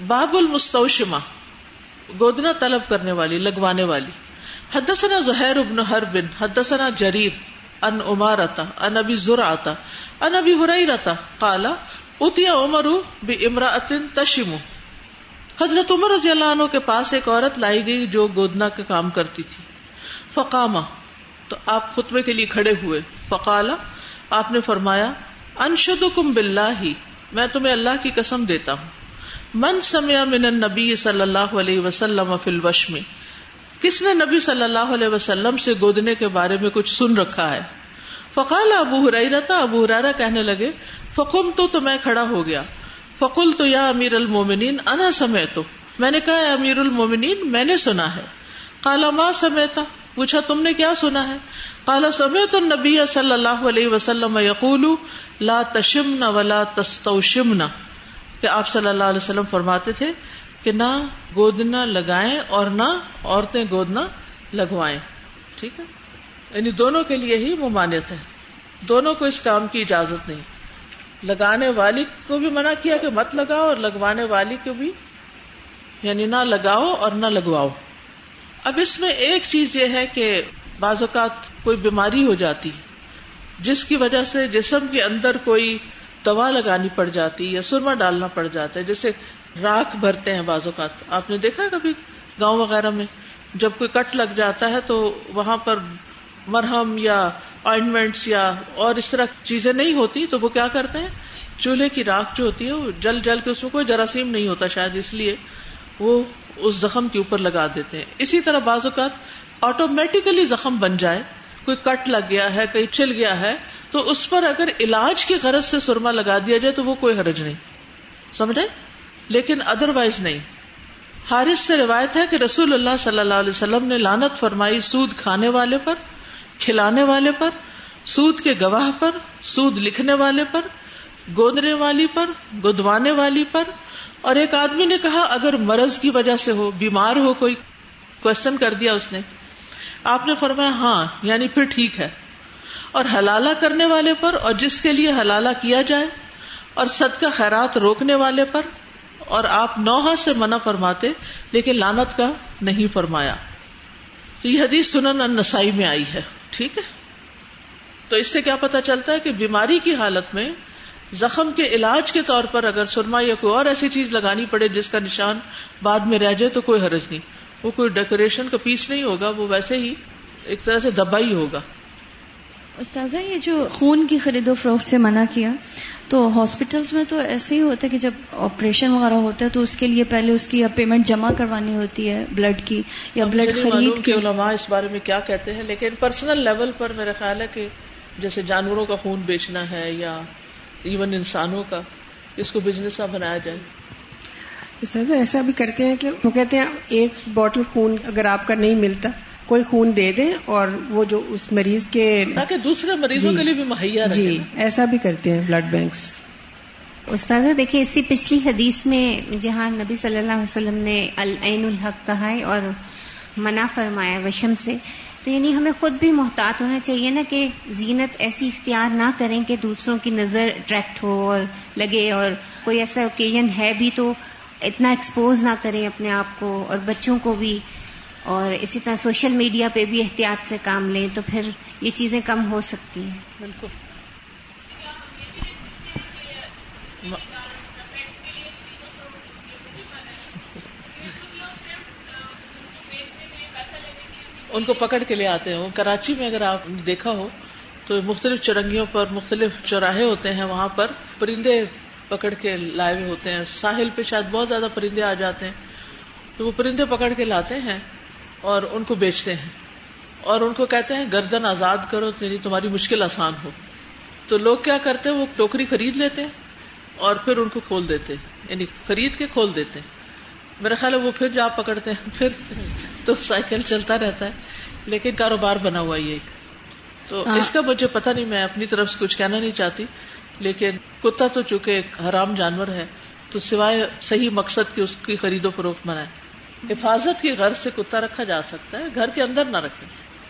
باب المستوشما گودنا طلب کرنے والی، لگوانے والی۔ حدثنا زہیر ابن ہر بن حدثنا جریر، ان امارتا ان ابی زرعتا ان ابی حریرتا قالا اتیا عمر بی تشم۔ حضرت عمر رضی اللہ عنہ کے پاس ایک عورت لائی گئی جو گودنا کے کام کرتی تھی۔ فقاما تو آپ خطبے کے لیے کھڑے ہوئے۔ فقالا آپ نے فرمایا، انشدکم باللہ، میں تمہیں اللہ کی قسم دیتا ہوں۔ من سمع من النبی صلی اللہ علیہ وسلم فی الوشم. کس نے نبی صلی اللہ علیہ وسلم سے گودنے کے بارے میں کچھ سن رکھا ہے؟ فقال ابو ہریرتا ابو ہرارا کہنے لگے فقم تو تو میں کھڑا ہو گیا۔ فقل تو یا امیر المومنین، انا سمے تو میں نے کہا امیر المومنین، میں نے سنا ہے۔ کالا ماں سمیتا پوچھا، تم نے کیا سنا ہے؟ کالا سمیت النبی صلی اللہ علیہ وسلم یقول، لا تشمن ولا تستوشمنا کہ آپ صلی اللہ علیہ وسلم فرماتے تھے کہ نہ گودنا لگائیں اور نہ عورتیں گودنا لگوائیں۔ ٹھیک ہے؟ یعنی دونوں کے لیے ہی ممانعت ہے۔ دونوں کو اس کام کی اجازت نہیں۔ لگانے والی کو بھی منع کیا کہ مت لگاؤ اور لگوانے والی کو بھی یعنی نہ لگاؤ اور نہ لگواؤ۔ اب اس میں ایک چیز یہ ہے کہ بعض اوقات کوئی بیماری ہو جاتی، جس کی وجہ سے جسم کے اندر کوئی دوا لگانی پڑ جاتی یا سرما ڈالنا پڑ جاتا ہے، جیسے راکھ بھرتے ہیں بعض اوقات۔ آپ نے دیکھا کبھی گاؤں وغیرہ میں؟ جب کوئی کٹ لگ جاتا ہے تو وہاں پر مرہم یا آئنمنٹس یا اور اس طرح چیزیں نہیں ہوتی، تو وہ کیا کرتے ہیں؟ چولہے کی راکھ جو ہوتی ہے، وہ جل جل کے اس میں کوئی جراثیم نہیں ہوتا شاید، اس لیے وہ اس زخم کے اوپر لگا دیتے ہیں۔ اسی طرح بعض اوقات آٹومیٹیکلی زخم بن جائے، کوئی کٹ لگ گیا ہے، کہیں چل گیا ہے تو اس پر اگر علاج کی غرض سے سرما لگا دیا جائے تو وہ کوئی حرج نہیں۔ سمجھے؟ لیکن ادر وائز نہیں۔ حارث سے روایت ہے کہ رسول اللہ صلی اللہ علیہ وسلم نے لانت فرمائی سود کھانے والے پر، کھلانے والے پر، سود کے گواہ پر، سود لکھنے والے پر گودنے والی پر، گدوانے والی پر۔ اور ایک آدمی نے کہا، اگر مرض کی وجہ سے ہو، بیمار ہو کوئی کوشچن کر دیا اس نے۔ آپ نے فرمایا ہاں یعنی پھر ٹھیک ہے۔ اور حلالہ کرنے والے پر اور جس کے لیے حلالہ کیا جائے اور صدقہ کا خیرات روکنے والے پر اور آپ نوحہ سے منع فرماتے لیکن لانت کا نہیں فرمایا۔ تو یہ حدیث سنن النسائی میں آئی ہے، ٹھیک ہے؟ تو اس سے کیا پتا چلتا ہے کہ بیماری کی حالت میں زخم کے علاج کے طور پر اگر سرما یا کوئی اور ایسی چیز لگانی پڑے جس کا نشان بعد میں رہ جائے تو کوئی حرج نہیں۔ وہ کوئی ڈیکوریشن کا پیس نہیں ہوگا، وہ ویسے ہی ایک طرح سے دبا ہی ہوگا۔ استاذہ یہ جو خون کی خرید و فروخت سے منع کیا تو ہاسپٹلس میں تو ایسے ہی ہوتا ہے کہ جب آپریشن وغیرہ ہوتا ہے تو اس کے لیے پہلے اس کی پیمنٹ جمع کروانی ہوتی ہے بلڈ کی یا بلڈ خرید کی علماء اس بارے میں کیا کہتے ہیں لیکن پرسنل لیول پر میرا خیال ہے کہ جیسے جانوروں کا خون بیچنا ہے یا ایون انسانوں کا اس کو بزنس نہ بنایا جائے۔ ایسا بھی کرتے ہیں کہ وہ کہتے ہیں ایک بوٹل خون اگر آپ کا نہیں ملتا کوئی خون دے دیں اور وہ جو اس مریض کے تاکہ دوسرے مریضوں جی کے لیے بھی مہیا جی ایسا بھی کرتے ہیں بلڈ بینکس استاد دیکھیے اسی پچھلی حدیث میں جہاں نبی صلی اللہ علیہ وسلم نے العین الحق کہا ہے اور منع فرمایا وشم سے تو یعنی ہمیں خود بھی محتاط ہونا چاہیے نا کہ زینت ایسی اختیار نہ کریں کہ دوسروں کی نظر اٹریکٹ ہو اور لگے اور کوئی ایسا اوکیزن ہے بھی تو اتنا ایکسپوز نہ کریں اپنے آپ کو اور بچوں کو بھی اور اسی طرح سوشل میڈیا پہ بھی احتیاط سے کام لیں تو پھر یہ چیزیں کم ہو سکتی ہیں۔ بالکل۔ ان کو پکڑ کے لے آتے ہیں وہ کراچی میں اگر آپ دیکھا ہو تو مختلف چرنگیوں پر مختلف چوراہے ہوتے ہیں۔ وہاں پر پرندے پکڑ کے لائے ہوئے ہوتے ہیں۔ ساحل پہ شاید بہت زیادہ پرندے آ جاتے ہیں۔ تو وہ پرندے پکڑ کے لاتے ہیں اور ان کو بیچتے ہیں۔ اور ان کو کہتے ہیں گردن آزاد کرو یعنی تمہاری مشکل آسان ہو۔ تو لوگ کیا کرتے ہیں؟ وہ ٹوکری خرید لیتے ہیں اور پھر ان کو کھول دیتے یعنی خرید کے کھول دیتے میرا خیال ہے وہ پھر جا پکڑتے ہیں پھر تو سائیکل چلتا رہتا ہے۔ لیکن کاروبار بنا ہوا یہ۔ ایک تو ہاں۔ اس کا مجھے پتا نہیں میں اپنی طرف سے کچھ کہنا نہیں چاہتی۔ لیکن کتا تو چونکہ ایک حرام جانور ہے تو سوائے صحیح مقصد کی اس کی خرید و فروخت منائے حفاظت کی غرض سے کتا رکھا جا سکتا ہے گھر کے اندر نہ رکھے۔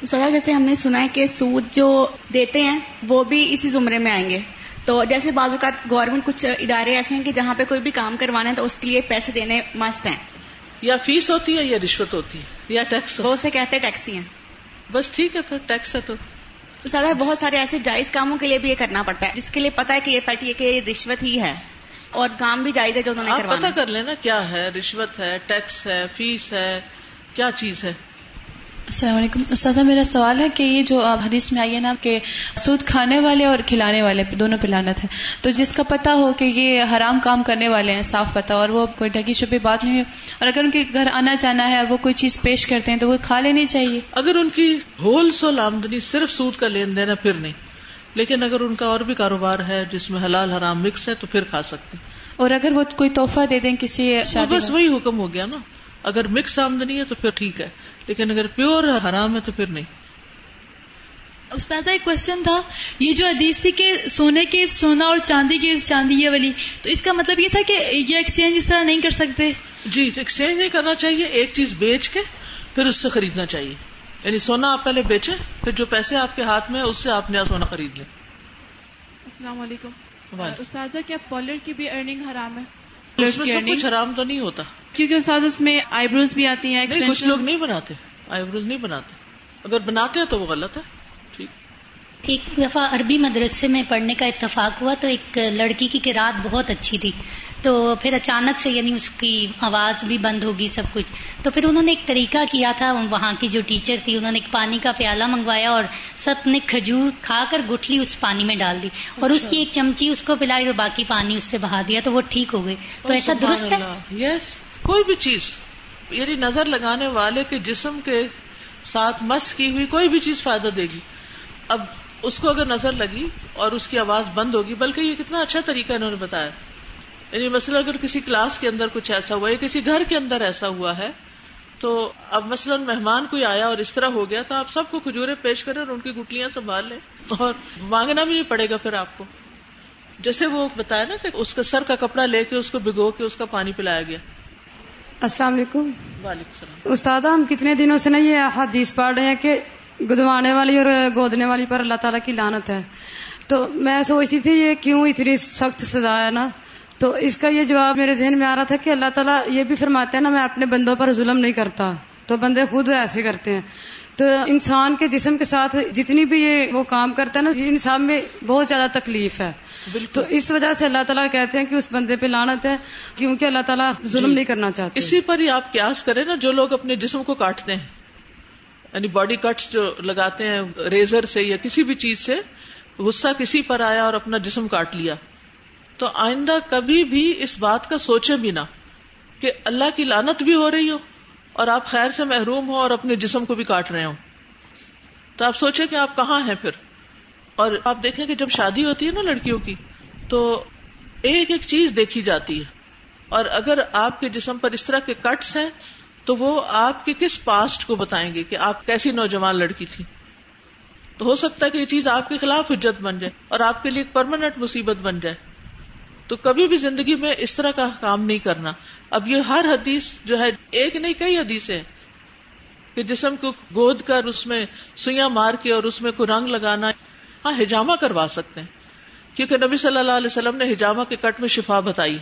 سزا جیسے ہم نے سنا ہے کہ سود جو دیتے ہیں وہ بھی اسی زمرے میں آئیں گے۔ تو جیسے بعض اوقات گورنمنٹ کچھ ادارے ایسے ہیں کہ جہاں پہ کوئی بھی کام کروانا ہے تو اس کے لیے پیسے دینے مسٹ ہیں۔ یا فیس ہوتی ہے یا رشوت ہوتی ہے یا ٹیکس وہ اسے کہتے ہیں ٹیکسی ہیں۔ بس ٹھیک ہے پھر ٹیکس ہے تو۔ زیادہ بہت سارے ایسے جائز کاموں کے لیے بھی یہ کرنا پڑتا ہے جس کے لیے پتا ہے کہ یہ پیٹی کہ یہ رشوت ہی ہے اور کام بھی جائز ہے جو انہوں نے پتا۔ کر لینا کیا ہے رشوت ہے ٹیکس ہے فیس ہے کیا چیز ہے السلام علیکم۔ استاذہ میرا سوال ہے کہ یہ جو آپ حدیث میں آئیے نا کہ سود کھانے والے اور کھلانے والے دونوں پہ لعنت ہے۔ تو جس کا پتا ہو کہ یہ حرام کام کرنے والے ہیں صاف پتا اور وہ کوئی ڈھکی چھپی بات نہیں ہے اور اگر ان کے گھر آنا جانا ہے اور وہ کوئی چیز پیش کرتے ہیں تو وہ کھا لینی چاہیے۔ اگر ان کی ہول سول آمدنی صرف سود کا لین دین ہے پھر نہیں۔ لیکن اگر ان کا اور بھی کاروبار ہے جس میں حلال حرام مکس ہے تو پھر کھا سکتے اور اگر وہ کوئی تحفہ دے دیں کسی شادی بس وہی حکم ہو گیا نا۔ اگر مکس آمدنی ہے تو پھر ٹھیک ہے۔ لیکن اگر پیور حرام ہے تو پھر نہیں۔ استاد ایک کوشچن تھا۔ یہ جو حدیث تھی کہ سونے کے سونا اور چاندی کی چاندی یہ والی تو اس کا مطلب یہ تھا کہ یہ ایکسچینج اس طرح نہیں کر سکتے۔ جی ایکسچینج نہیں کرنا چاہیے ایک چیز بیچ کے پھر اس سے خریدنا چاہیے۔ یعنی سونا آپ پہلے بیچیں پھر جو پیسے آپ کے ہاتھ میں اس سے آپ نیا سونا خرید لیں۔ السلام علیکم۔ استاذہ کیا پارلر کی بھی ارننگ حرام ہے؟ اس میں سب کچھ حرام تو نہیں ہوتا۔ کیونکہ استاذ اس میں آئی بروز بھی آتی ہیں نہیں کچھ لوگ نہیں بناتے آئی بروز نہیں بناتے۔ اگر بناتے ہیں تو وہ غلط ہے۔ ٹھیک۔ ایک دفعہ عربی مدرسے میں پڑھنے کا اتفاق ہوا تو ایک لڑکی کی قرآت بہت اچھی تھی۔ تو پھر اچانک سے یعنی اس کی آواز بھی بند ہوگی سب کچھ۔ تو پھر انہوں نے ایک طریقہ کیا تھا وہاں کی جو ٹیچر تھی انہوں نے ایک پانی کا پیالہ منگوایا اور سب نے کھجور کھا کر گٹھلی اس پانی میں ڈال دی۔ اور اس کی ایک چمچی اس کو پلائی اور باقی پانی اس سے بہا دیا تو وہ ٹھیک ہو گئی تو ایسا درست ہے؟ یس کوئی بھی چیز یعنی نظر لگانے والے کے جسم کے ساتھ مس کی ہوئی کوئی بھی چیز فائدہ دے گی۔ اب اس کو اگر نظر لگی اور اس کی آواز بند ہوگی، بلکہ یہ کتنا اچھا طریقہ انہوں نے بتایا۔ یعنی مثلا اگر کسی کلاس کے اندر کچھ ایسا ہوا یا کسی گھر کے اندر ایسا ہوا ہے، تو اب مثلا مہمان کوئی آیا اور اس طرح ہو گیا، تو آپ سب کو کھجورے پیش کریں اور ان کی گٹلیاں سنبھال لیں اور مانگنا بھی نہیں پڑے گا پھر آپ کو۔ جیسے وہ بتایا نا کہ اس کا سر کا کپڑا لے کے اس کو بھگو کے اس کا پانی پلایا گیا۔ السلام علیکم۔ وعلیکم السلام۔ استاد ہم کتنے دنوں سے نا یہ حدیث پڑھ رہے ہیں کہ گدوانے والی اور گودنے والی پر اللہ تعالیٰ کی لانت ہے۔ تو میں سوچتی تھی یہ کیوں اتنی سخت سزا ہے نا؟ تو اس کا یہ جواب میرے ذہن میں آ رہا تھا کہ اللہ تعالیٰ یہ بھی فرماتے ہیں نا میں اپنے بندوں پر ظلم نہیں کرتا۔ تو بندے خود ایسے کرتے ہیں۔ تو انسان کے جسم کے ساتھ جتنی بھی یہ وہ کام کرتا ہے نا یہ انسان میں بہت زیادہ تکلیف ہے۔ تو اس وجہ سے اللہ تعالیٰ کہتے ہیں کہ اس بندے پہ لانت ہے کیونکہ اللہ تعالیٰ ظلم جی۔ نہیں کرنا چاہتے۔ اسی پر ہی آپ قیاس کریں نا جو لوگ اپنے جسم کو کاٹتے ہیں یعنی باڈی کٹس جو لگاتے ہیں ریزر سے یا کسی بھی چیز سے غصہ کسی پر آیا اور اپنا جسم کاٹ لیا۔ تو آئندہ کبھی بھی اس بات کا سوچے بھی نہ کہ اللہ کی لانت بھی ہو رہی ہو۔ اور آپ خیر سے محروم ہو اور اپنے جسم کو بھی کاٹ رہے ہو تو آپ سوچیں کہ آپ کہاں ہیں پھر؟ اور آپ دیکھیں کہ جب شادی ہوتی ہے نا لڑکیوں کی، تو ایک ایک چیز دیکھی جاتی ہے۔ اور اگر آپ کے جسم پر اس طرح کے کٹس ہیں، تو وہ آپ کے کس پاسٹ کو بتائیں گے کہ آپ کیسی نوجوان لڑکی تھی؟ تو ہو سکتا ہے کہ یہ چیز آپ کے خلاف حجت بن جائے اور آپ کے لیے ایک پرماننٹ مصیبت بن جائے۔ تو کبھی بھی زندگی میں اس طرح کا کام نہیں کرنا۔ اب یہ ہر حدیث جو ہے، ایک نہیں، کئی حدیثیں کہ جسم کو گود کر اس میں سوئیاں مار کے اور اس میں کوئی رنگ لگانا ہاں ہجامہ کروا سکتے ہیں۔ کیونکہ نبی صلی اللہ علیہ وسلم نے ہجامہ کے کٹ میں شفا بتائی۔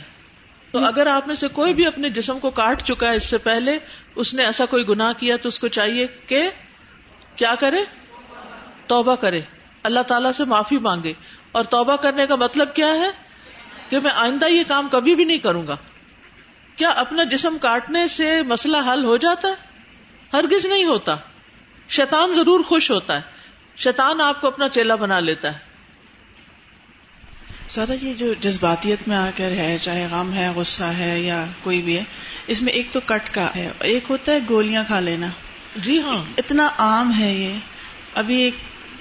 تو اگر آپ میں سے کوئی بھی اپنے جسم کو کاٹ چکا ہے اس سے پہلے، اس نے ایسا کوئی گناہ کیا تو اس کو چاہیے کہ کیا کرے؟ توبہ کرے۔ اللہ تعالیٰ سے معافی مانگے۔ اور توبہ کرنے کا مطلب کیا ہے؟ کہ میں آئندہ یہ کام کبھی بھی نہیں کروں گا۔ کیا اپنا جسم کاٹنے سے مسئلہ حل ہو جاتا ہے؟ ہرگز نہیں ہوتا۔ شیطان ضرور خوش ہوتا ہے۔ شیطان آپ کو اپنا چیلا بنا لیتا ہے۔ سادہ یہ جو جذباتیت میں آ کر ہے چاہے غم ہے غصہ ہے یا کوئی بھی ہے اس میں ایک تو کٹ کا ہے۔ اور ایک ہوتا ہے گولیاں کھا لینا۔ جی ہاں۔ اتنا عام ہے یہ۔ ابھی ایک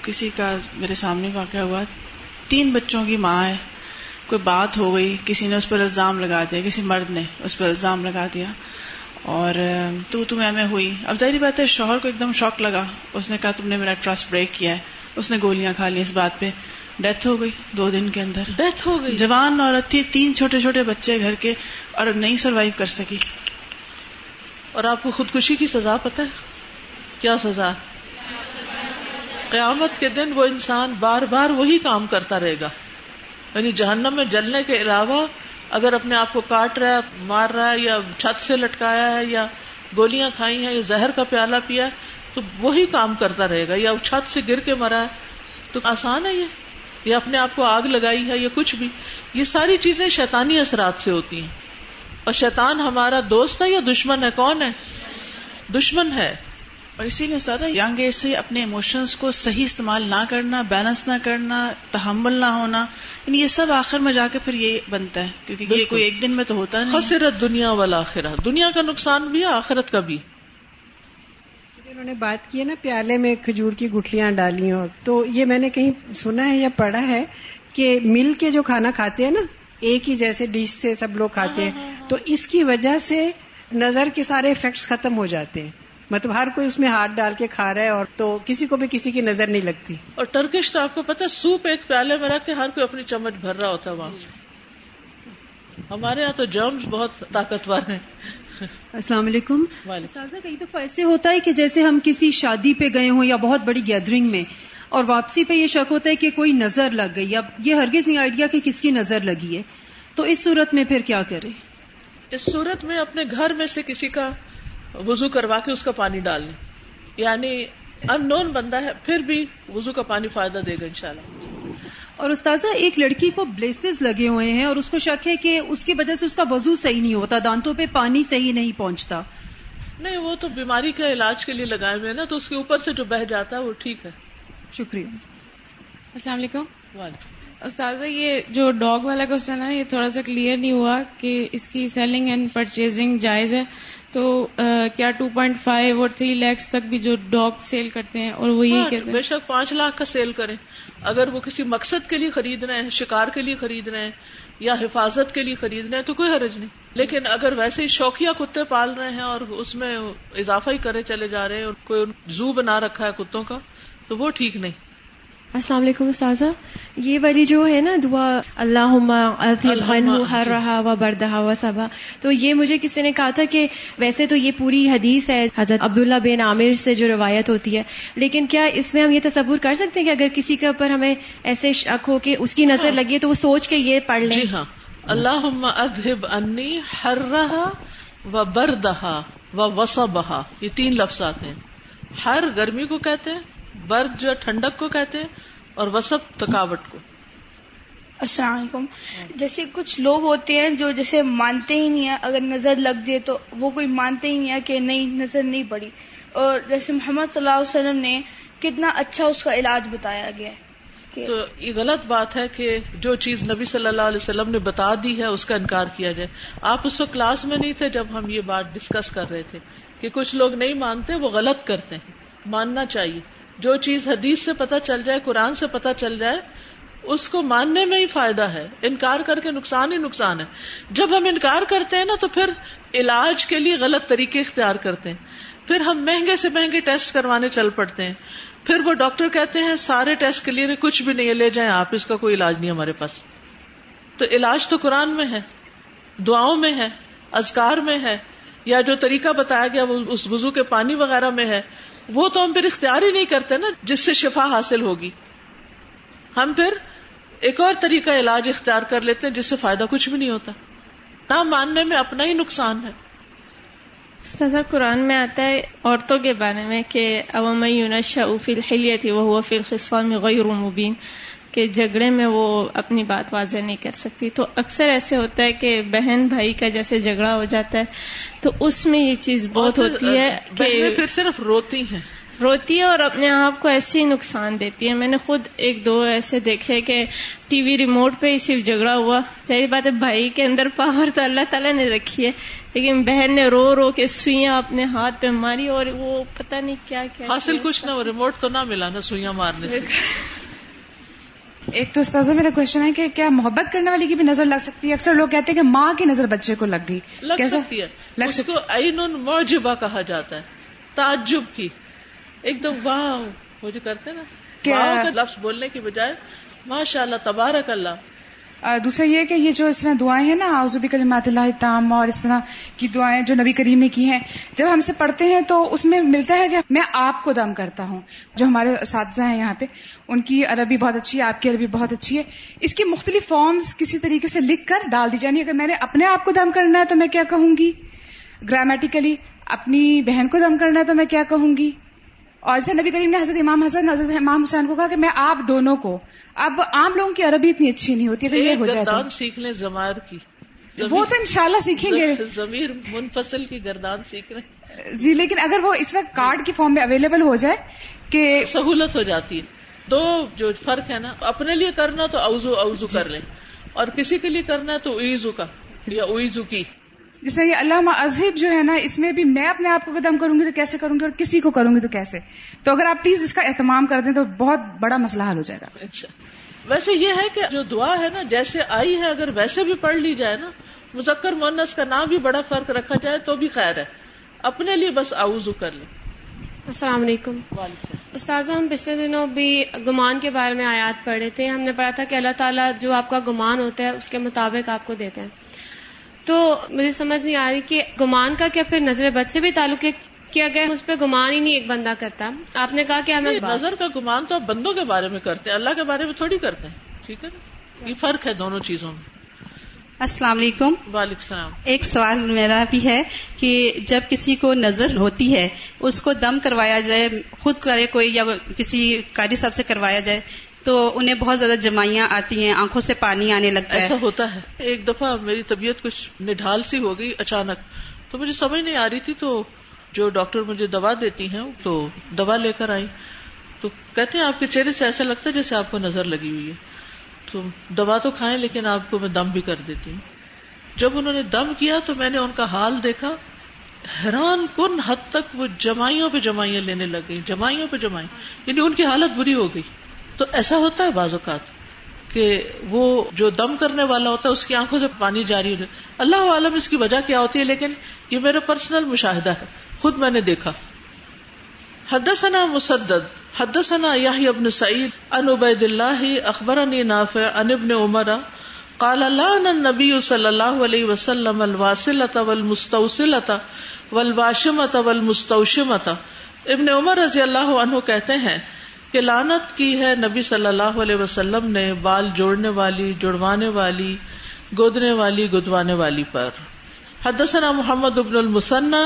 کسی کا میرے سامنے واقع ہوا۔ تین بچوں کی ماں ہے۔ کوئی بات ہو گئی کسی نے اس پر الزام لگا دیا کسی مرد نے اس پر الزام لگا دیا۔ اور تو تم میں ہوئی۔ اب ظاہری بات ہے شوہر کو ایک دم شوق لگا۔ اس نے کہا تم نے میرا ٹرسٹ بریک کیا ہے۔ اس نے گولیاں کھا لی اس بات پہ۔ ڈیتھ ہو گئی دو دن کے اندر۔ ڈیتھ ہو گئی۔ جوان عورت تھی تین چھوٹے چھوٹے بچے گھر کے اور نہیں سروائو کر سکی۔ اور آپ کو خودکشی کی سزا پتہ ہے؟ کیا سزا؟ قیامت کے دن وہ انسان بار بار وہی کام کرتا رہے گا۔ یعنی جہنم میں جلنے کے علاوہ اگر اپنے آپ کو کاٹ رہا ہے، مار رہا ہے، یا چھت سے لٹکایا ہے، یا گولیاں کھائی ہیں، یا زہر کا پیالہ پیا ہے، تو وہی کام کرتا رہے گا، یا چھت سے گر کے مرا ہے۔ تو آسان ہے یہ۔ یا اپنے آپ کو آگ لگائی ہے، یا کچھ بھی۔ یہ ساری چیزیں شیطانی اثرات سے ہوتی ہیں۔ اور شیطان ہمارا دوست ہے یا دشمن ہے؟ کون ہے؟ دشمن ہے۔ اور اسی لیے زیادہ یگ ایج سے اپنے ایموشنس کو صحیح استعمال نہ کرنا بیلنس نہ کرنا تحمل نہ ہونا یعنی یہ سب آخر میں جا کے پھر یہ بنتا ہے کیونکہ یہ کوئی ایک دن میں تو ہوتا نہیں۔ خسرت دنیا والا آخرت دنیا کا نقصان بھی ہے آخرت کا بھی۔ انہوں نے بات کی ہے نا پیالے میں کھجور کی گٹلیاں ڈالی ہوں تو یہ میں نے کہیں سنا ہے یا پڑھا ہے کہ مل کے جو کھانا کھاتے ہیں نا ایک ہی جیسے ڈش سے سب لوگ کھاتے ہیں ہاں، ہاں، ہاں، تو اس کی وجہ سے نظر کے سارے افیکٹس ختم ہو جاتے ہیں۔ مطلب ہر کوئی اس میں ہاتھ ڈال کے کھا رہا ہے اور تو کسی کو بھی کسی کی نظر نہیں لگتی۔ اور ٹرکش تو آپ کو پتا سوپ ایک پیالے میں رکھ کے ہر کوئی اپنی چمچ بھر رہا ہوتا ہے وہاں سے۔ ہمارے یہاں تو جرمز بہت طاقتور ہیں۔ السلام علیکم۔ استاذہ کئی دفعہ ایسے ہوتا ہے کہ جیسے ہم کسی شادی پہ گئے ہوں یا بہت بڑی گیدرنگ میں اور واپسی پہ یہ شک ہوتا ہے کہ کوئی نظر لگ گئی اب یہ ہرگز نہیں آئیڈیا کہ کس کی نظر لگی ہے۔ تو اس صورت میں پھر کیا کرے اس صورت میں اپنے گھر میں سے کسی کا وضو کروا کے اس کا پانی ڈال لیں۔ یعنی ان نون بندہ ہے پھر بھی وضو کا پانی فائدہ دے گا انشاءاللہ۔ اور استاذہ ایک لڑکی کو بلیسز لگے ہوئے ہیں اور اس کو شک ہے کہ اس کی وجہ سے اس کا وضو صحیح نہیں ہوتا دانتوں پہ پانی صحیح نہیں پہنچتا۔ نہیں وہ تو بیماری کے علاج کے لیے لگائے ہوئے نا تو اس کے اوپر سے جو بہ جاتا ہے وہ ٹھیک ہے۔ شکریہ۔ السلام علیکم۔ استاذہ یہ جو ڈاگ والا کوشچن ہے یہ تھوڑا سا کلیئر نہیں ہوا کہ اس کی سیلنگ اینڈ پرچیزنگ جائز ہے۔ تو کیا ٹو پوائنٹ فائیو اور تھری لیکس تک بھی جو ڈاگ سیل کرتے ہیں اور وہ یہ ہاں، بے شک پانچ لاکھ کا سیل کریں۔ اگر وہ کسی مقصد کے لیے خرید رہے ہیں شکار کے لیے خرید رہے ہیں یا حفاظت کے لیے خرید رہے ہیں تو کوئی حرج نہیں۔ لیکن اگر ویسے ہی شوقیہ کتے پال رہے ہیں اور اس میں اضافہ ہی کرے چلے جا رہے ہیں اور کوئی زو بنا رکھا ہے کتوں کا تو وہ ٹھیک نہیں۔ السلام علیکم استاذہ۔ یہ والی جو ہے نا دعا اللہ ہر رہا و بردہ و صبا تو یہ مجھے کسی نے کہا تھا کہ ویسے تو یہ پوری حدیث ہے حضرت عبداللہ بن عامر سے جو روایت ہوتی ہے لیکن کیا اس میں ہم یہ تصور کر سکتے ہیں کہ اگر کسی کے اوپر ہمیں ایسے شک ہو کہ اس کی نظر ہاں۔ لگی تو وہ سوچ کے یہ پڑھ لیں؟ جی ہاں۔ اللہ ادب انی ہر رہا و بردہا و وسبہا یہ تین لفظ آتے ہیں۔ ہر گرمی کو کہتے ہیں برد جو ٹھنڈک کو کہتے ہیں اور وسب تھکاوٹ کو۔ السلام علیکم۔ جیسے کچھ لوگ ہوتے ہیں جو جیسے مانتے ہی نہیں ہیں اگر نظر لگ جائے تو وہ کوئی مانتے ہی نہیں ہے کہ نہیں نظر نہیں پڑی۔ اور جیسے محمد صلی اللہ علیہ وسلم نے کتنا اچھا اس کا علاج بتایا گیا ہے تو یہ غلط بات ہے کہ جو چیز نبی صلی اللہ علیہ وسلم نے بتا دی ہے اس کا انکار کیا جائے۔ آپ اس وقت کلاس میں نہیں تھے جب ہم یہ بات ڈسکس کر رہے تھے کہ کچھ لوگ نہیں مانتے وہ غلط کرتے ہیں۔ ماننا چاہیے۔ جو چیز حدیث سے پتہ چل جائے، قرآن سے پتہ چل جائے، اس کو ماننے میں ہی فائدہ ہے۔ انکار کر کے نقصان ہی نقصان ہے۔ جب ہم انکار کرتے ہیں نا، تو پھر علاج کے لیے غلط طریقے اختیار کرتے ہیں۔ پھر ہم مہنگے سے مہنگے ٹیسٹ کروانے چل پڑتے ہیں۔ پھر وہ ڈاکٹر کہتے ہیں، سارے ٹیسٹ کے لیے کچھ بھی نہیں لے جائیں آپ، اس کا کوئی علاج نہیں ہمارے پاس۔ تو علاج تو قرآن میں ہے، دعاؤں میں ہے ازکار میں ہے، یا جو طریقہ بتایا گیا وہ اس وزو کے پانی وغیرہ میں ہے۔ وہ تو ہم پھر اختیار ہی نہیں کرتے نا جس سے شفا حاصل ہوگی۔ ہم پھر ایک اور طریقہ علاج اختیار کر لیتے ہیں جس سے فائدہ کچھ بھی نہیں ہوتا۔ نہ ماننے میں اپنا ہی نقصان ہے۔ استاذہ، قرآن میں آتا ہے عورتوں کے بارے میں کہ عوام یونشا فی الحلیت وہ فی الخصام غیر مبین۔ کہ جھگڑے میں وہ اپنی بات واضح نہیں کر سکتی۔ تو اکثر ایسے ہوتا ہے کہ بہن بھائی کا جیسے جھگڑا ہو جاتا ہے تو اس میں یہ چیز بہت ہوتی ہے کہ پھر صرف روتی ہیں۔ روتی ہے اور اپنے آپ کو ایسی نقصان دیتی ہے۔ میں نے خود ایک دو ایسے دیکھے کہ ٹی وی ریموٹ پہ ہی صرف جھگڑا ہوا۔ صحیح بات ہے بھائی کے اندر پاور تو اللہ تعالیٰ نے رکھی ہے لیکن بہن نے رو رو کے سوئیاں اپنے ہاتھ پہ ماری اور وہ پتہ نہیں کیا کیا حاصل کچھ نہ ریموٹ تو نہ ملا نا سوئیاں مارنے سے۔ ایک تو استاذہ میرا کوشچن ہے کہ کیا محبت کرنے والی کی بھی نظر لگ سکتی ہے؟ اکثر لوگ کہتے ہیں کہ ماں کی نظر بچے کو لگ گئی۔ لگ سکتی ہے۔ لگ اس کو عین معجبہ کہا جاتا ہے۔ تعجب کی۔ ایک دم واہ وہ جو کرتے نا لفظ بولنے کی بجائے ماشاء اللہ تبارک اللہ دوسرا یہ کہ یہ جو اس طرح دعائیں ہیں نا آزبی کلمات اللہ تام اور اس طرح کی دعائیں جو نبی کریم نے کی ہیں، جب ہم سے پڑھتے ہیں تو اس میں ملتا ہے کہ میں آپ کو دم کرتا ہوں، جو ہمارے اساتذہ ہیں یہاں پہ، ان کی عربی بہت اچھی ہے، آپ کی عربی بہت اچھی ہے۔ اس کی مختلف فارمز کسی طریقے سے لکھ کر ڈال دی جانی اگر میں نے اپنے آپ کو دم کرنا ہے تو میں کیا کہوں گی؟ گرامیٹیکلی اپنی بہن کو دم کرنا ہے تو میں کیا کہوں گی؟ اور جیسے نبی کریم نے حضرت امام حسن حضرت امام حسین کو کہا کہ میں آپ دونوں کو اب عام لوگوں کی عربی اتنی اچھی نہیں ہوتی اگر یہ ہو جائے گردان سیکھ لیں زمار کی۔ وہ تو انشاءاللہ سیکھیں گے۔ ضمیر منفصل کی گردان سیکھ لیں جی لیکن اگر وہ اس وقت کارڈ کی فارم میں اویلیبل ہو جائے کہ سہولت ہو جاتی ہے۔ دو جو فرق ہے نا اپنے لیے کرنا تو اوزو اوزو کر لیں۔ اور کسی کے لیے کرنا تو ایزو کا یا اویزو کی۔ جس طرح یہ علامہ اذہب جو ہے نا اس میں بھی میں اپنے آپ کو قدم کروں گی تو کیسے کروں گی اور کسی کو کروں گی تو کیسے؟ تو اگر آپ پلیز اس کا اہتمام کر دیں تو بہت بڑا مسئلہ حل ہو جائے گا۔ اچھا۔ ویسے یہ ہے کہ جو دعا ہے نا جیسے آئی ہے اگر ویسے بھی پڑھ لی جائے نا مذکر مونس کا نام بھی بڑا فرق رکھا جائے تو بھی خیر ہے۔ اپنے لیے بس آؤزو کر لیں۔ السلام علیکم۔ استاذہ ہم پچھلے دنوں بھی گمان کے بارے میں آیات پڑھ رہے تھے۔ ہم نے پڑھا تھا کہ اللہ تعالیٰ جو آپ کا گمان ہوتا ہے اس کے مطابق آپ کو دیتے ہیں۔ تو مجھے سمجھ نہیں آ رہی کہ گمان کا کیا پھر نظر بد سے بھی تعلق کیا گیا؟ اس پہ گمان ہی نہیں ایک بندہ کرتا۔ آپ نے کہا کہ ہمیں نظر کا گمان تو آپ بندوں کے بارے میں کرتے ہیں اللہ کے بارے میں تھوڑی کرتے ہیں ٹھیک ہے یہ فرق ہے دونوں چیزوں میں۔ السلام علیکم۔ وعلیکم السلام۔ ایک سوال میرا بھی ہے کہ جب کسی کو نظر ہوتی ہے اس کو دم کروایا جائے خود کرے کوئی یا کسی قاری صاحب سے کروایا جائے تو انہیں بہت زیادہ جمائیاں آتی ہیں آنکھوں سے پانی آنے لگتا ہے۔ ایسا ہوتا ہے۔ ایک دفعہ میری طبیعت کچھ نڈھال سی ہو گئی اچانک۔ تو مجھے سمجھ نہیں آ رہی تھی تو جو ڈاکٹر مجھے دوا دیتی ہیں تو دوا لے کر آئی تو کہتے ہیں آپ کے چہرے سے ایسا لگتا ہے جیسے آپ کو نظر لگی ہوئی ہے۔ تو دوا تو کھائیں لیکن آپ کو میں دم بھی کر دیتی ہوں۔ جب انہوں نے دم کیا تو میں نے ان کا حال دیکھا۔ حیران کن حد تک وہ جمائیوں پہ جمائیاں لینے لگ گئی جمائیوں پہ جمائی یعنی ان کی حالت بری ہو گئی۔ تو ایسا ہوتا ہے بعض اوقات کہ وہ جو دم کرنے والا ہوتا ہے، اس کی آنکھوں سے پانی جاری ہو اللہ عالم اس کی وجہ کیا ہوتی ہے، لیکن یہ میرا پرسنل مشاہدہ ہے۔ خود میں نے دیکھا۔ حدثنا مسدد، حدثنا یحیی ابن سعید ان عبید اللہ اخبرنی نافع ان ابن عمر، قال لعن النبی صلی اللہ علیہ وسلم الواصلة والمستوصلة والواشمة والمستوشمة ابن عمر رضی اللہ عنہ کہتے ہیں کہ لانت کی ہے نبی صلی اللہ علیہ وسلم نے بال جوڑنے والی، جڑوانے والی گودنے والی گدوانے والی پر۔ حدثنا محمد ابن المسنہ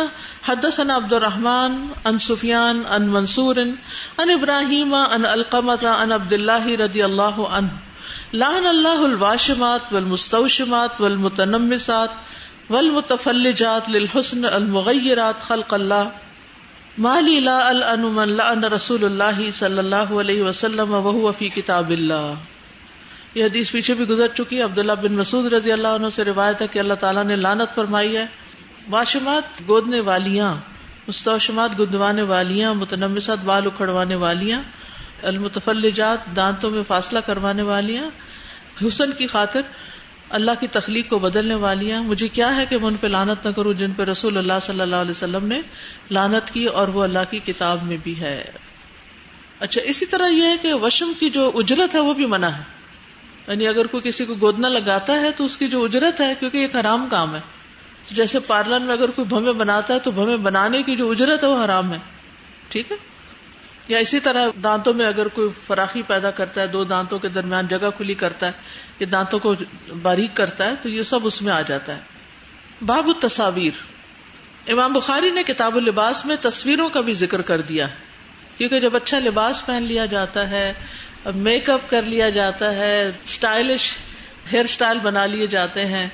حدثنا عبد الرحمن ان سفیان ان منصور ان ابراہیم ان القمت ان عبد اللہ رضی اللہ عنہ۔ لعن اللہ الواشمات والمستوشمات والمتنمسات والمتفلجات للحسن المغیرات خلق اللہ۔ مالی لا من لعن رسول اللہ صلی اللہ علیہ وسلم وهو فی کتاب اللہ یہ حدیث پیچھے بھی گزر چکی ہے. عبداللہ بن مسعود رضی اللہ عنہ سے روایت ہے کہ اللہ تعالیٰ نے لانت فرمائی ہے. واشمات گودنے والیاں مستوشمات گدوانے والیاں، متنمسات بال اکھڑوانے والیاں، المتفلجات دانتوں میں فاصلہ کروانے والیاں، حسن کی خاطر اللہ کی تخلیق کو بدلنے والی ہیں مجھے کیا ہے کہ میں ان پہ لانت نہ کروں جن پہ رسول اللہ صلی اللہ علیہ وسلم نے لانت کی اور وہ اللہ کی کتاب میں بھی ہے۔ اچھا اسی طرح یہ ہے کہ وشم کی جو اجرت ہے وہ بھی منع ہے۔ یعنی اگر کوئی کسی کو گودنا لگاتا ہے تو اس کی جو اجرت ہے، کیونکہ ایک حرام کام ہے۔ جیسے پارلر میں اگر کوئی بھویں بناتا ہے تو بھویں بنانے کی جو اجرت ہے وہ حرام ہے۔ ٹھیک ہے؟ یا اسی طرح دانتوں میں اگر کوئی فراخی پیدا کرتا ہے، دو دانتوں کے درمیان جگہ کھلی کرتا ہے یہ دانتوں کو باریک کرتا ہے تو یہ سب اس میں آ جاتا ہے۔ باب تصاویر امام بخاری نے کتاب اللباس میں تصویروں کا بھی ذکر کر دیا۔ کیونکہ جب اچھا لباس پہن لیا جاتا ہے میک اپ کر لیا جاتا ہے اسٹائلش ہیئر اسٹائل بنا لیے جاتے ہیں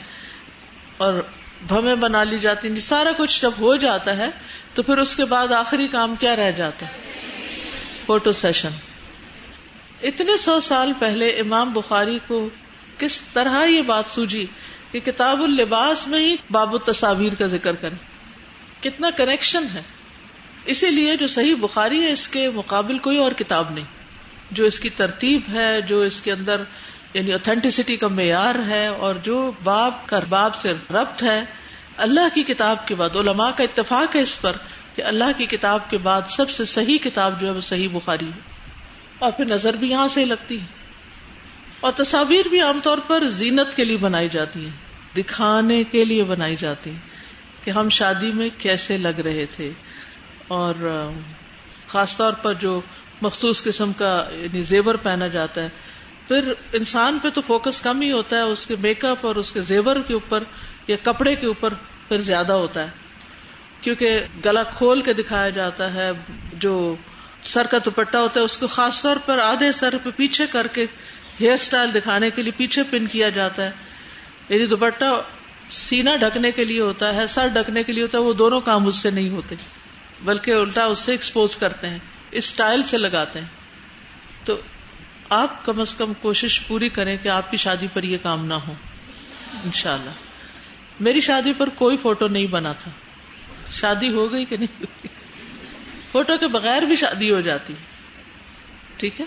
اور بھمیں بنا لی جاتی ہیں، سارا کچھ جب ہو جاتا ہے تو پھر اس کے بعد آخری کام کیا رہ جاتا ہے؟ Photo session. اتنے سو سال پہلے امام بخاری کو کس طرح یہ بات سوجی کہ کتاب اللباس میں ہی باب تصاویر کا ذکر کریں۔ کتنا کنیکشن ہے۔ اسی لیے جو صحیح بخاری ہے، اس کے مقابل کوئی اور کتاب نہیں۔ جو اس کی ترتیب ہے، جو اس کے اندر یعنی اوتھینٹسٹی کا معیار ہے، اور جو باب کا باب سے ربط ہے، اللہ کی کتاب کے بعد، علماء کا اتفاق ہے اس پر کہ اللہ کی کتاب کے بعد سب سے صحیح کتاب جو ہے وہ صحیح بخاری ہے۔ اور پھر نظر بھی یہاں سے ہی لگتی ہے۔ اور تصاویر بھی عام طور پر زینت کے لیے بنائی جاتی ہیں، دکھانے کے لیے بنائی جاتی ہیں کہ ہم شادی میں کیسے لگ رہے تھے۔ اور خاص طور پر جو مخصوص قسم کا یعنی زیور پہنا جاتا ہے، پھر انسان پہ تو فوکس کم ہی ہوتا ہے، اس کے میک اپ اور اس کے زیور کے اوپر یا کپڑے کے اوپر پھر زیادہ ہوتا ہے۔ کیونکہ گلا کھول کے دکھایا جاتا ہے، جو سر کا دوپٹہ ہوتا ہے، اس کو خاص طور پر آدھے سر پہ پیچھے کر کے ہیئر اسٹائل دکھانے کے لیے پیچھے پن کیا جاتا ہے۔ یعنی دوپٹہ سینا ڈھکنے کے لیے ہوتا ہے، سر ڈھکنے کے لیے ہوتا ہے، وہ دونوں کام اس سے نہیں ہوتے، بلکہ الٹا اس سے ایکسپوز کرتے ہیں اسٹائل سے لگاتے ہیں۔ تو آپ کم از کم کوشش پوری کریں کہ آپ کی شادی پر یہ کام نہ ہو۔ انشاءاللہ۔ میری شادی پر کوئی فوٹو نہیں بنا تھا۔ شادی ہو گئی کہ نہیں فوٹو کے بغیر بھی شادی ہو جاتی۔ ٹھیک ہے؟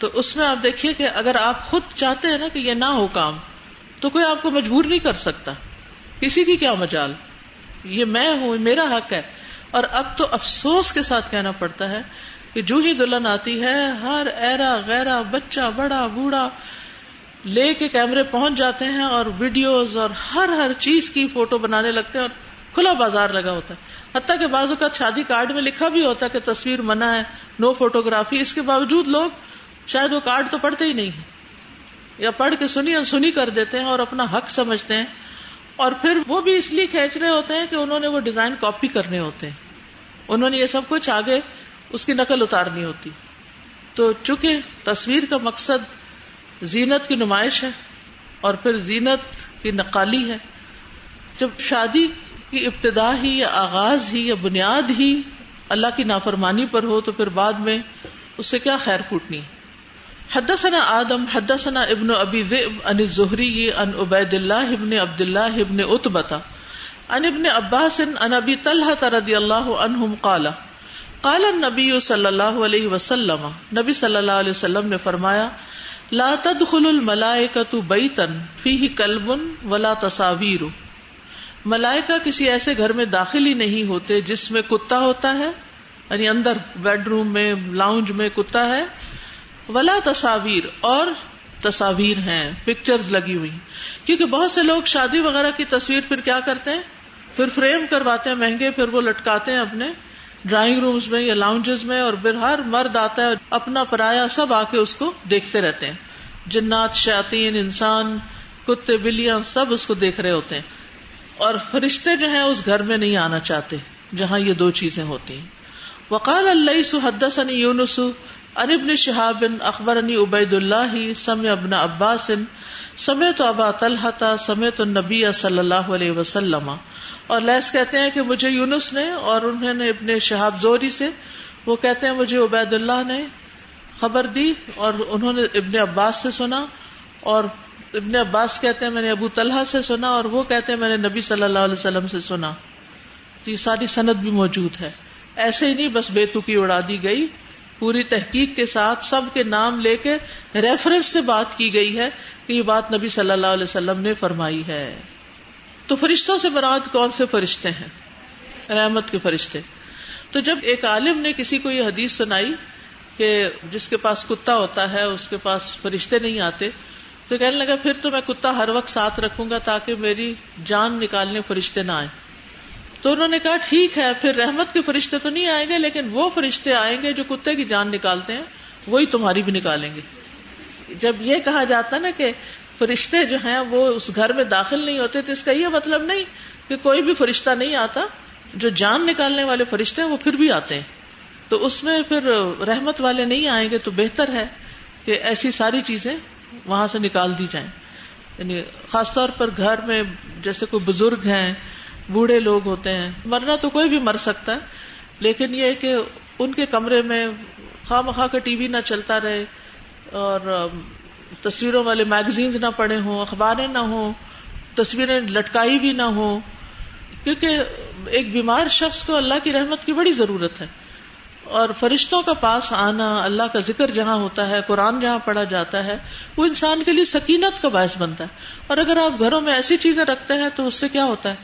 تو اس میں آپ دیکھیے کہ اگر آپ خود چاہتے ہیں نا کہ یہ نہ ہو کام، تو کوئی آپ کو مجبور نہیں کر سکتا۔ کسی کی کیا مجال؟ یہ میں ہوں، میرا حق ہے۔ اور اب تو افسوس کے ساتھ کہنا پڑتا ہے کہ جو ہی دلہن آتی ہے، ہر ایرا غیرا، بچہ بڑا، بوڑھا، لے کے کیمرے پہنچ جاتے ہیں اور ویڈیوز اور ہر ہر چیز کی فوٹو بنانے لگتے ہیں اور کھلا بازار لگا ہوتا ہے۔ حتیٰ کہ بعض اوقات شادی کارڈ میں لکھا بھی ہوتا ہے کہ تصویر منع ہے، نو فوٹوگرافی۔ اس کے باوجود لوگ شاید وہ کارڈ تو پڑھتے ہی نہیں یا پڑھ کے سنی اور سنی کر دیتے ہیں اور اپنا حق سمجھتے ہیں۔ اور پھر وہ بھی اس لیے کھینچ رہے ہوتے ہیں کہ انہوں نے وہ ڈیزائن کاپی کرنے ہوتے ہیں۔ انہوں نے یہ سب کچھ آگے اس کی نقل اتارنی ہوتی۔ تو چونکہ تصویر کا مقصد زینت کی نمائش ہے اور پھر زینت کی نقالی ہے، جب شادی کی ابتدا ہی یا آغاز ہی یا بنیاد ہی اللہ کی نافرمانی پر ہو تو پھر بعد میں اس سے کیا خیر پھوٹنی حدثنا آدم، حدثنا ابن ابی ذئب، عن الزہری، عن عبید اللہ ابن عبد اللہ ابن اتبتا عن ابن عباس، عن ابی طلحة رضی اللہ عنہم قال قال النبی صلی اللہ علیہ وسلم، نبی صلی اللہ علیہ وسلم نے فرمایا، لا تدخل الملائکة بیتا فیہ کلب ولا تصاویر۔ ملائکہ کسی ایسے گھر میں داخل ہی نہیں ہوتے جس میں کتا ہوتا ہے یعنی اندر بیڈ روم میں، لاؤنج میں کتا ہے ولا تصاویر، اور تصاویر ہیں پکچرز لگی ہوئی۔ کیونکہ بہت سے لوگ شادی وغیرہ کی تصویر پھر کیا کرتے ہیں؟ پھر فریم کرواتے ہیں مہنگے، پھر وہ لٹکاتے ہیں اپنے ڈرائنگ رومز میں یا لاؤنجز میں، اور پھر ہر مرد آتا ہے اپنا پرایا سب آ کے اس کو دیکھتے رہتے ہیں۔ جنات شاطین انسان، کتے، بلیاں سب اس کو دیکھ رہے ہوتے ہیں۔ اور فرشتے جو ہیں، اس گھر میں نہیں آنا چاہتے، جہاں یہ دو چیزیں ہوتی ہیں۔ وقال اللہ سحدثني يونس ان ابن شهاب اخبرني عبید اللہ سمع ابن عباس سمعت ابا طلحة سمعت النبي صلی اللہ علیہ وسلم اور لیس کہتے ہیں کہ مجھے یونس نے اور انہوں نے ابن شہاب زوری سے وہ کہتے ہیں مجھے عبید اللہ نے خبر دی اور انہوں نے ابن عباس سے سنا اور ابن عباس کہتے ہیں میں نے ابو طلحہ سے سنا اور وہ کہتے ہیں میں نے نبی صلی اللہ علیہ وسلم سے سنا تو یہ ساری صنعت بھی موجود ہے ایسے ہی نہیں بس بے تکی اڑا دی گئی پوری تحقیق کے ساتھ سب کے نام لے کے ریفرنس سے بات کی گئی ہے کہ یہ بات نبی صلی اللہ علیہ وسلم نے فرمائی ہے۔ تو فرشتوں سے براد کون سے فرشتے ہیں؟ رحمت کے فرشتے۔ تو جب ایک عالم نے کسی کو یہ حدیث سنائی کہ جس کے پاس کتا ہوتا ہے، اس کے پاس فرشتے نہیں آتے، تو کہنے لگا، پھر تو میں کتا ہر وقت ساتھ رکھوں گا تاکہ میری جان نکالنے فرشتے نہ آئے تو انہوں نے کہا ٹھیک ہے، پھر رحمت کے فرشتے تو نہیں آئیں گے، لیکن وہ فرشتے آئیں گے جو کتے کی جان نکالتے ہیں، وہی تمہاری بھی نکالیں گے۔ جب یہ کہا جاتا نا کہ فرشتے جو ہیں وہ اس گھر میں داخل نہیں ہوتے، تو اس کا یہ مطلب نہیں کہ کوئی بھی فرشتہ نہیں آتا، جو جان نکالنے والے فرشتے ہیں وہ پھر بھی آتے ہیں۔ تو اس میں پھر رحمت والے نہیں آئیں گے، تو بہتر ہے کہ ایسی ساری چیزیں وہاں سے نکال دی جائیں۔ یعنی خاص طور پر گھر میں جیسے کوئی بزرگ ہیں بوڑھے لوگ ہوتے ہیں۔ مرنا تو کوئی بھی مر سکتا ہے، لیکن یہ کہ ان کے کمرے میں خواہ مخواہ کا ٹی وی نہ چلتا رہے اور تصویروں والے میگزینز نہ پڑے ہوں، اخباریں نہ ہوں، تصویریں لٹکائی بھی نہ ہوں۔ کیونکہ ایک بیمار شخص کو اللہ کی رحمت کی بڑی ضرورت ہے۔ اور فرشتوں کا پاس آنا، اللہ کا ذکر جہاں ہوتا ہے، قرآن جہاں پڑھا جاتا ہے، وہ انسان کے لیے سکینت کا باعث بنتا ہے۔ اور اگر آپ گھروں میں ایسی چیزیں رکھتے ہیں تو اس سے کیا ہوتا ہے؟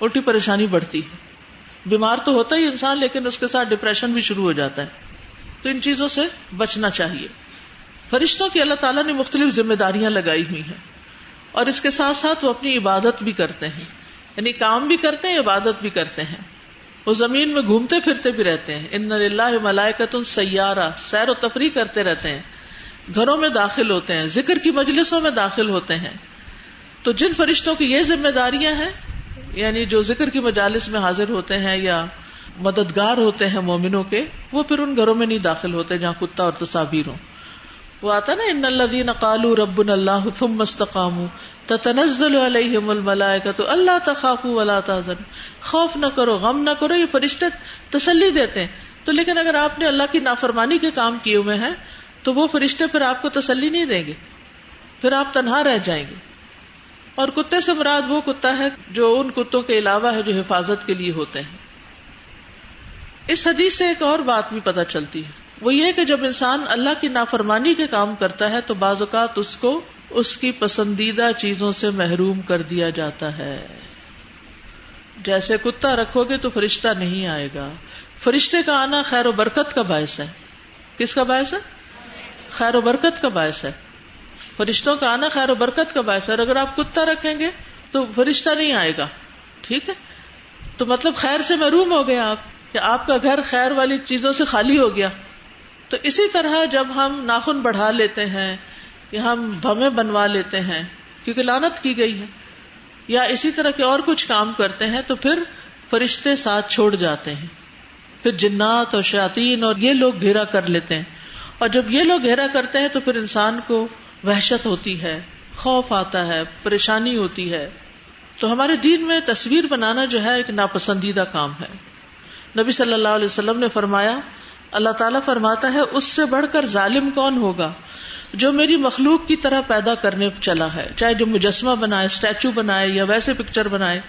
الٹی پریشانی بڑھتی ہے۔ بیمار تو ہوتا ہی انسان، لیکن اس کے ساتھ ڈپریشن بھی شروع ہو جاتا ہے۔ تو ان چیزوں سے بچنا چاہیے۔ فرشتوں کی اللہ تعالیٰ نے مختلف ذمہ داریاں لگائی ہوئی ہیں۔ اور اس کے ساتھ ساتھ وہ اپنی عبادت بھی کرتے ہیں۔ یعنی کام بھی کرتے ہیں، عبادت بھی کرتے ہیں۔ وہ زمین میں گھومتے پھرتے بھی رہتے ہیں۔ ان اللہ ملائکت سیارہ، سیر و تفریح کرتے رہتے ہیں۔ گھروں میں داخل ہوتے ہیں، ذکر کی مجلسوں میں داخل ہوتے ہیں۔ تو جن فرشتوں کی یہ ذمہ داریاں ہیں یعنی جو ذکر کی مجالس میں حاضر ہوتے ہیں یا مددگار ہوتے ہیں مومنوں کے، وہ پھر ان گھروں میں نہیں داخل ہوتے جہاں کتا اور تصاویر ہوں۔ وہ آتا نا، ان الذین قالوا ربنا اللہ ثم استقاموا تتنزل علیہم الملائکۃ اللہ تخافوا ولا تحزنوا خوف نہ کرو، غم نہ کرو، یہ فرشتے تسلی دیتے ہیں۔ تو لیکن اگر آپ نے اللہ کی نافرمانی کے کام کیے ہوئے ہیں، تو وہ فرشتے پھر آپ کو تسلی نہیں دیں گے۔ پھر آپ تنہا رہ جائیں گے۔ اور کتے سے مراد وہ کتا ہے جو ان کتوں کے علاوہ ہے جو حفاظت کے لیے ہوتے ہیں۔ اس حدیث سے ایک اور بات بھی پتہ چلتی ہے۔ وہ یہ کہ جب انسان اللہ کی نافرمانی کے کام کرتا ہے تو بعض اوقات اس کو اس کی پسندیدہ چیزوں سے محروم کر دیا جاتا ہے۔ جیسے کتا رکھو گے تو فرشتہ نہیں آئے گا۔ فرشتے کا آنا خیر و برکت کا باعث ہے۔ کس کا باعث ہے؟ خیر و برکت کا باعث ہے۔ فرشتوں کا آنا خیر و برکت کا باعث ہے، اور اگر آپ کتا رکھیں گے تو فرشتہ نہیں آئے گا۔ ٹھیک ہے؟ تو مطلب خیر سے محروم ہو گیا آپ کہ آپ کا گھر خیر والی چیزوں سے خالی ہو گیا۔ تو اسی طرح جب ہم ناخن بڑھا لیتے ہیں، یا ہم بھمے بنوا لیتے ہیں، کیونکہ لانت کی گئی ہے، یا اسی طرح کے اور کچھ کام کرتے ہیں، تو پھر فرشتے ساتھ چھوڑ جاتے ہیں۔ پھر جنات اور شاطین اور یہ لوگ گھیرا کر لیتے ہیں۔ اور جب یہ لوگ گھیرا کرتے ہیں، تو پھر انسان کو وحشت ہوتی ہے، خوف آتا ہے، پریشانی ہوتی ہے۔ تو ہمارے دین میں تصویر بنانا جو ہے ایک ناپسندیدہ کام ہے۔ نبی صلی اللہ علیہ وسلم نے فرمایا، اللہ تعالیٰ فرماتا ہے، اس سے بڑھ کر ظالم کون ہوگا جو میری مخلوق کی طرح پیدا کرنے چلا ہے؟ چاہے جو مجسمہ بنائے، اسٹیچو بنائے یا ویسے پکچر بنائے،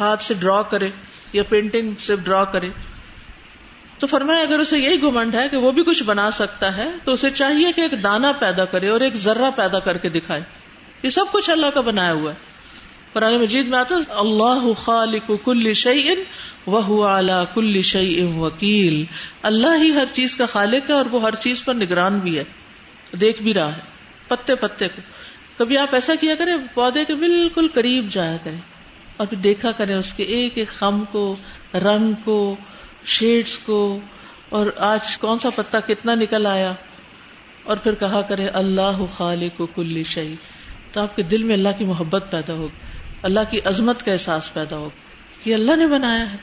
ہاتھ سے ڈرا کرے یا پینٹنگ سے ڈرا کرے۔ تو فرمایا، اگر اسے یہی گمنڈ ہے کہ وہ بھی کچھ بنا سکتا ہے، تو اسے چاہیے کہ ایک دانا پیدا کرے اور ایک ذرہ پیدا کر کے دکھائے۔ یہ سب کچھ اللہ کا بنایا ہوا ہے۔ قرآن مجید میں آتا اللہ خالق کل شعین وہ اعلیٰ کل شعی وکیل۔ اللہ ہی ہر چیز کا خالق ہے اور وہ ہر چیز پر نگران بھی ہے۔ دیکھ بھی رہا ہے، پتے پتے کو۔ کبھی آپ ایسا کیا کریں، پودے کے بالکل قریب جایا کریں۔ اور پھر دیکھا کریں اس کے ایک ایک خم کو، رنگ کو شیڈس کو اور آج کون سا پتا کتنا نکل آیا اور پھر کہا کرے اللہ خالق کل شعی تو آپ کے دل میں اللہ کی محبت پیدا ہوگی اللہ کی عظمت کا احساس پیدا ہو کہ اللہ نے بنایا ہے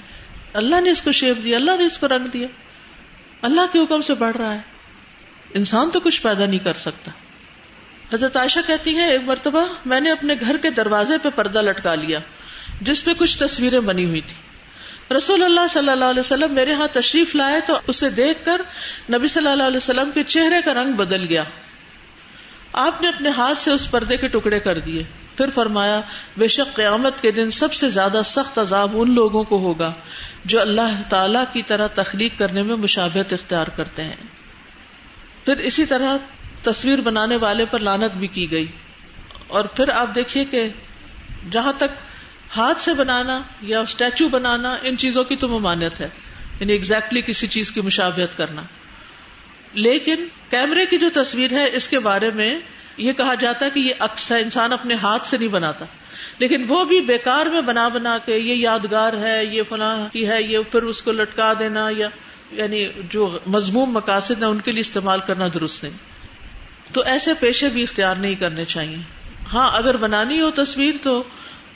اللہ نے اس کو شیپ دیا اللہ نے اس کو رنگ دیا اللہ کے حکم سے بڑھ رہا ہے انسان تو کچھ پیدا نہیں کر سکتا حضرت عائشہ کہتی ہے ایک مرتبہ میں نے اپنے گھر کے دروازے پہ پردہ لٹکا لیا، جس پہ کچھ تصویریں بنی ہوئی تھی رسول اللہ صلی اللہ علیہ وسلم میرے ہاں تشریف لائے تو اسے دیکھ کر نبی صلی اللہ علیہ وسلم کے چہرے کا رنگ بدل گیا۔ آپ نے اپنے ہاتھ سے اس پردے کے ٹکڑے کر دیے۔ پھر فرمایا، بے شک قیامت کے دن سب سے زیادہ سخت عذاب ان لوگوں کو ہوگا جو اللہ تعالی کی طرح تخلیق کرنے میں مشابہت اختیار کرتے ہیں۔ پھر اسی طرح تصویر بنانے والے پر لانت بھی کی گئی۔ اور پھر آپ دیکھیے کہ جہاں تک ہاتھ سے بنانا یا اسٹیچو بنانا، ان چیزوں کی تو ممانت ہے یعنی ایگزیکٹلی کسی چیز کی مشابہت کرنا۔ لیکن کیمرے کی جو تصویر ہے، اس کے بارے میں یہ کہا جاتا ہے کہ یہ اکثر انسان اپنے ہاتھ سے نہیں بناتا۔ لیکن وہ بھی بیکار میں بنا بنا کے یہ یادگار ہے، یہ فلاں کی ہے، یہ پھر اس کو لٹکا دینا یا یعنی جو مضموم مقاصد ہیں، ان کے لیے استعمال کرنا درست نہیں۔ تو ایسے پیشے بھی اختیار نہیں کرنے چاہیے۔ ہاں اگر بنانی ہو تصویر تو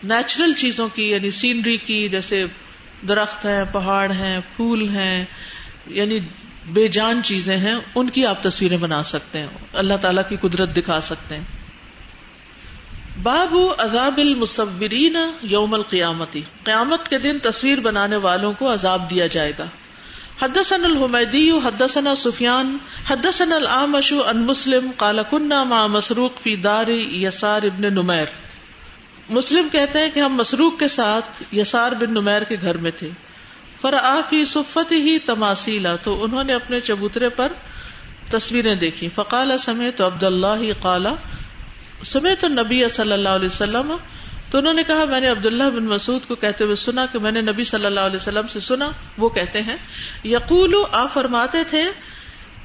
نیچرل چیزوں کی یعنی سینری کی، جیسے درخت ہیں، پہاڑ ہیں، پھول ہیں یعنی بے جان چیزیں ہیں، ان کی آپ تصویریں بنا سکتے ہیں، اللہ تعالیٰ کی قدرت دکھا سکتے ہیں۔ باب عذاب المصورین یوم القیامتی قیامت کے دن تصویر بنانے والوں کو عذاب دیا جائے گا۔ حدثنا الحمیدی، حدثنا سفیان، حدثنا العامش ان مسلم، قال كنا مع مسروق فی دار یسار ابن نمیر۔ مسلم کہتے ہیں کہ ہم مسروق کے ساتھ یسار بن نمیر کے گھر میں تھے۔ فرافی صفت ہی تماسیلا تو انہوں نے اپنے چبوترے پر تصویریں دیکھی فقال سمے تو عبد اللہ قالا سمے تو نبی صلی اللہ علیہ وسلم۔ تو انہوں نے کہا، میں نے عبداللہ بن مسعود کو کہتے ہوئے سنا کہ میں نے نبی صلی اللہ علیہ وسلم سے سنا، وہ کہتے ہیں، یقول آ فرماتے تھے،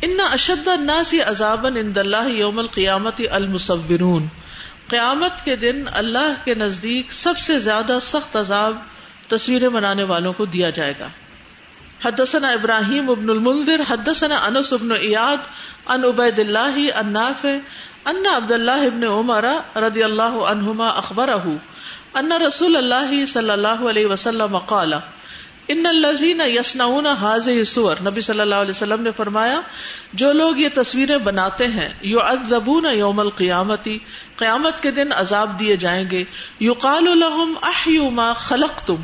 ان اشد الناس عذابا عند اللہ یوم القیامت المصورون۔ قیامت کے دن اللہ کے نزدیک سب سے زیادہ سخت عذاب تصویریں بنانے والوں کو دیا جائے گا۔ حدثنا ابراہیم ابن المنذر، حدثنا انس ابن ایاد ان عبید اللہ ان نافع، ان عبد اللہ ابن عمر رضی اللہ عنہما اخبرہ ان رسول اللہ صلی اللہ علیہ وسلم قال ان الذين يصنعون هذه الصور۔ نبی صلی اللہ علیہ وسلم نے فرمایا، جو لوگ یہ تصویریں بناتے ہیں يعذبون يوم القیامت قیامت کے دن عذاب دیے جائیں گے۔ يقال لهم احيوا ما خلقتم۔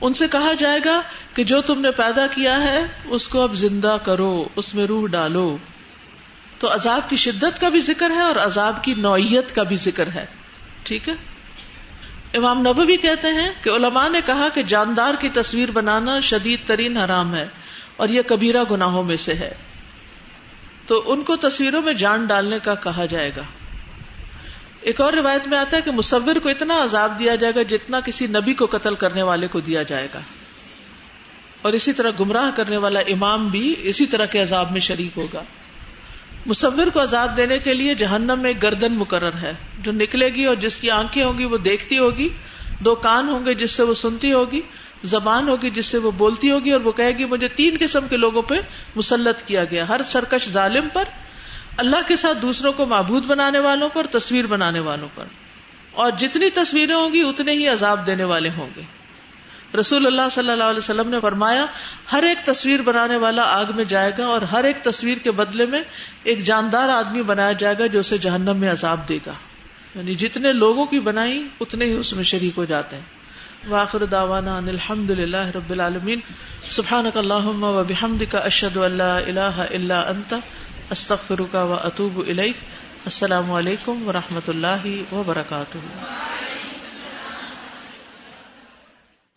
ان سے کہا جائے گا کہ جو تم نے پیدا کیا ہے، اس کو اب زندہ کرو، اس میں روح ڈالو۔ تو عذاب کی شدت کا بھی ذکر ہے اور عذاب کی نوعیت کا بھی ذکر ہے۔ ٹھیک ہے؟ امام نبوی کہتے ہیں کہ علماء نے کہا کہ جاندار کی تصویر بنانا شدید ترین حرام ہے اور یہ کبیرہ گناہوں میں سے ہے۔ تو ان کو تصویروں میں جان ڈالنے کا کہا جائے گا۔ ایک اور روایت میں آتا ہے کہ مصور کو اتنا عذاب دیا جائے گا جتنا کسی نبی کو قتل کرنے والے کو دیا جائے گا۔ اور اسی طرح گمراہ کرنے والا امام بھی اسی طرح کے عذاب میں شریک ہوگا۔ مصور کو عذاب دینے کے لیے جہنم میں گردن مقرر ہے۔ جو نکلے گی اور جس کی آنکھیں ہوں گی وہ دیکھتی ہوگی، دو کان ہوں گے جس سے وہ سنتی ہوگی، زبان ہوگی جس سے وہ بولتی ہوگی اور وہ کہے گی، مجھے تین قسم کے لوگوں پہ مسلط کیا گیا۔ ہر سرکش ظالم پر، اللہ کے ساتھ دوسروں کو معبود بنانے والوں پر، تصویر بنانے والوں پر۔ اور جتنی تصویریں ہوں گی، اتنے ہی عذاب دینے والے ہوں گے۔ رسول اللہ صلی اللہ علیہ وسلم نے فرمایا، ہر ایک تصویر بنانے والا آگ میں جائے گا اور ہر ایک تصویر کے بدلے میں ایک جاندار آدمی بنایا جائے گا جو اسے جہنم میں عذاب دے گا۔ یعنی جتنے لوگوں کی بنائی، اتنے ہی اس میں شریک ہو جاتے ہیں۔ واخر داوانا الحمد للہ رب العالمین۔ سبحان کا اللہ و بحمد کا اشد اللہ اللہ اللہ انت۔ استغفر و اطوب السلام علیکم و رحمۃ اللہ وبرکاتہ۔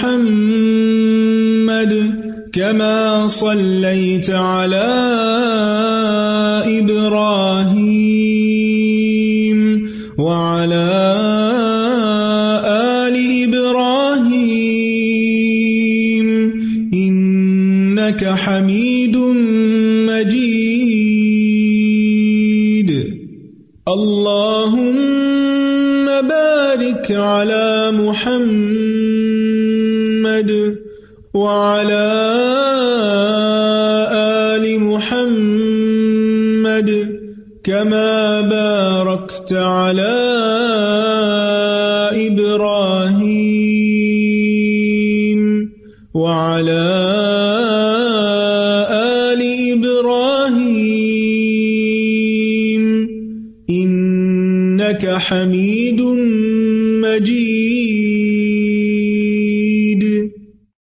محمد كما صليت على إبراهيم وعلى آل إبراهيم إنك حميد